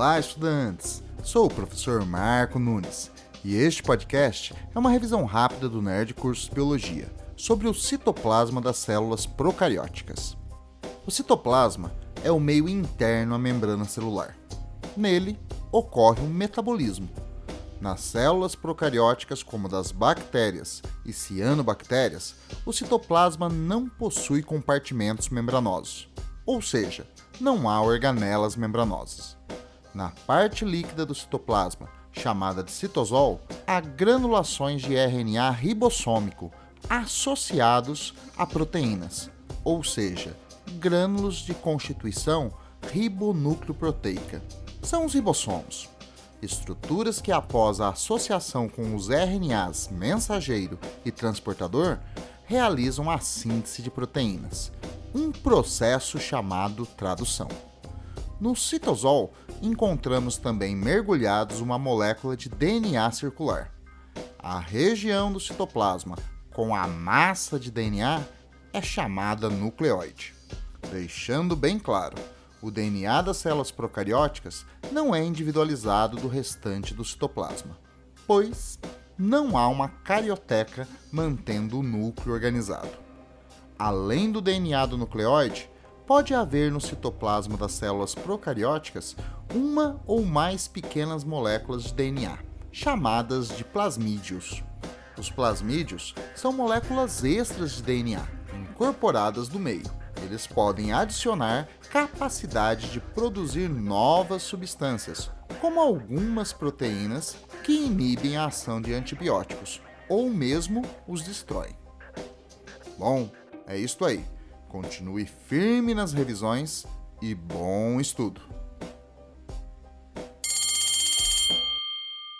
Olá, estudantes! Sou o professor Marco Nunes e este podcast é uma revisão rápida do Nerd Cursos Biologia sobre o citoplasma das células procarióticas. O citoplasma é o meio interno à membrana celular. Nele ocorre um metabolismo. Nas células procarióticas, como das bactérias e cianobactérias, o citoplasma não possui compartimentos membranosos, ou seja, não há organelas membranosas. Na parte líquida do citoplasma, chamada de citosol, há granulações de RNA ribossômico associados a proteínas, ou seja, grânulos de constituição ribonúcleo-proteica. São os ribossomos, estruturas que após a associação com os RNAs mensageiro e transportador realizam a síntese de proteínas, um processo chamado tradução. No citosol, encontramos também mergulhados uma molécula de DNA circular. A região do citoplasma com a massa de DNA é chamada nucleóide. Deixando bem claro, o DNA das células procarióticas não é individualizado do restante do citoplasma, pois não há uma carioteca mantendo o núcleo organizado. Além do DNA do nucleóide, pode haver no citoplasma das células procarióticas uma ou mais pequenas moléculas de DNA, chamadas de plasmídios. Os plasmídios são moléculas extras de DNA, incorporadas no meio. Eles podem adicionar capacidade de produzir novas substâncias, como algumas proteínas que inibem a ação de antibióticos ou mesmo os destroem. Bom, é isto aí. Continue firme nas revisões e bom estudo!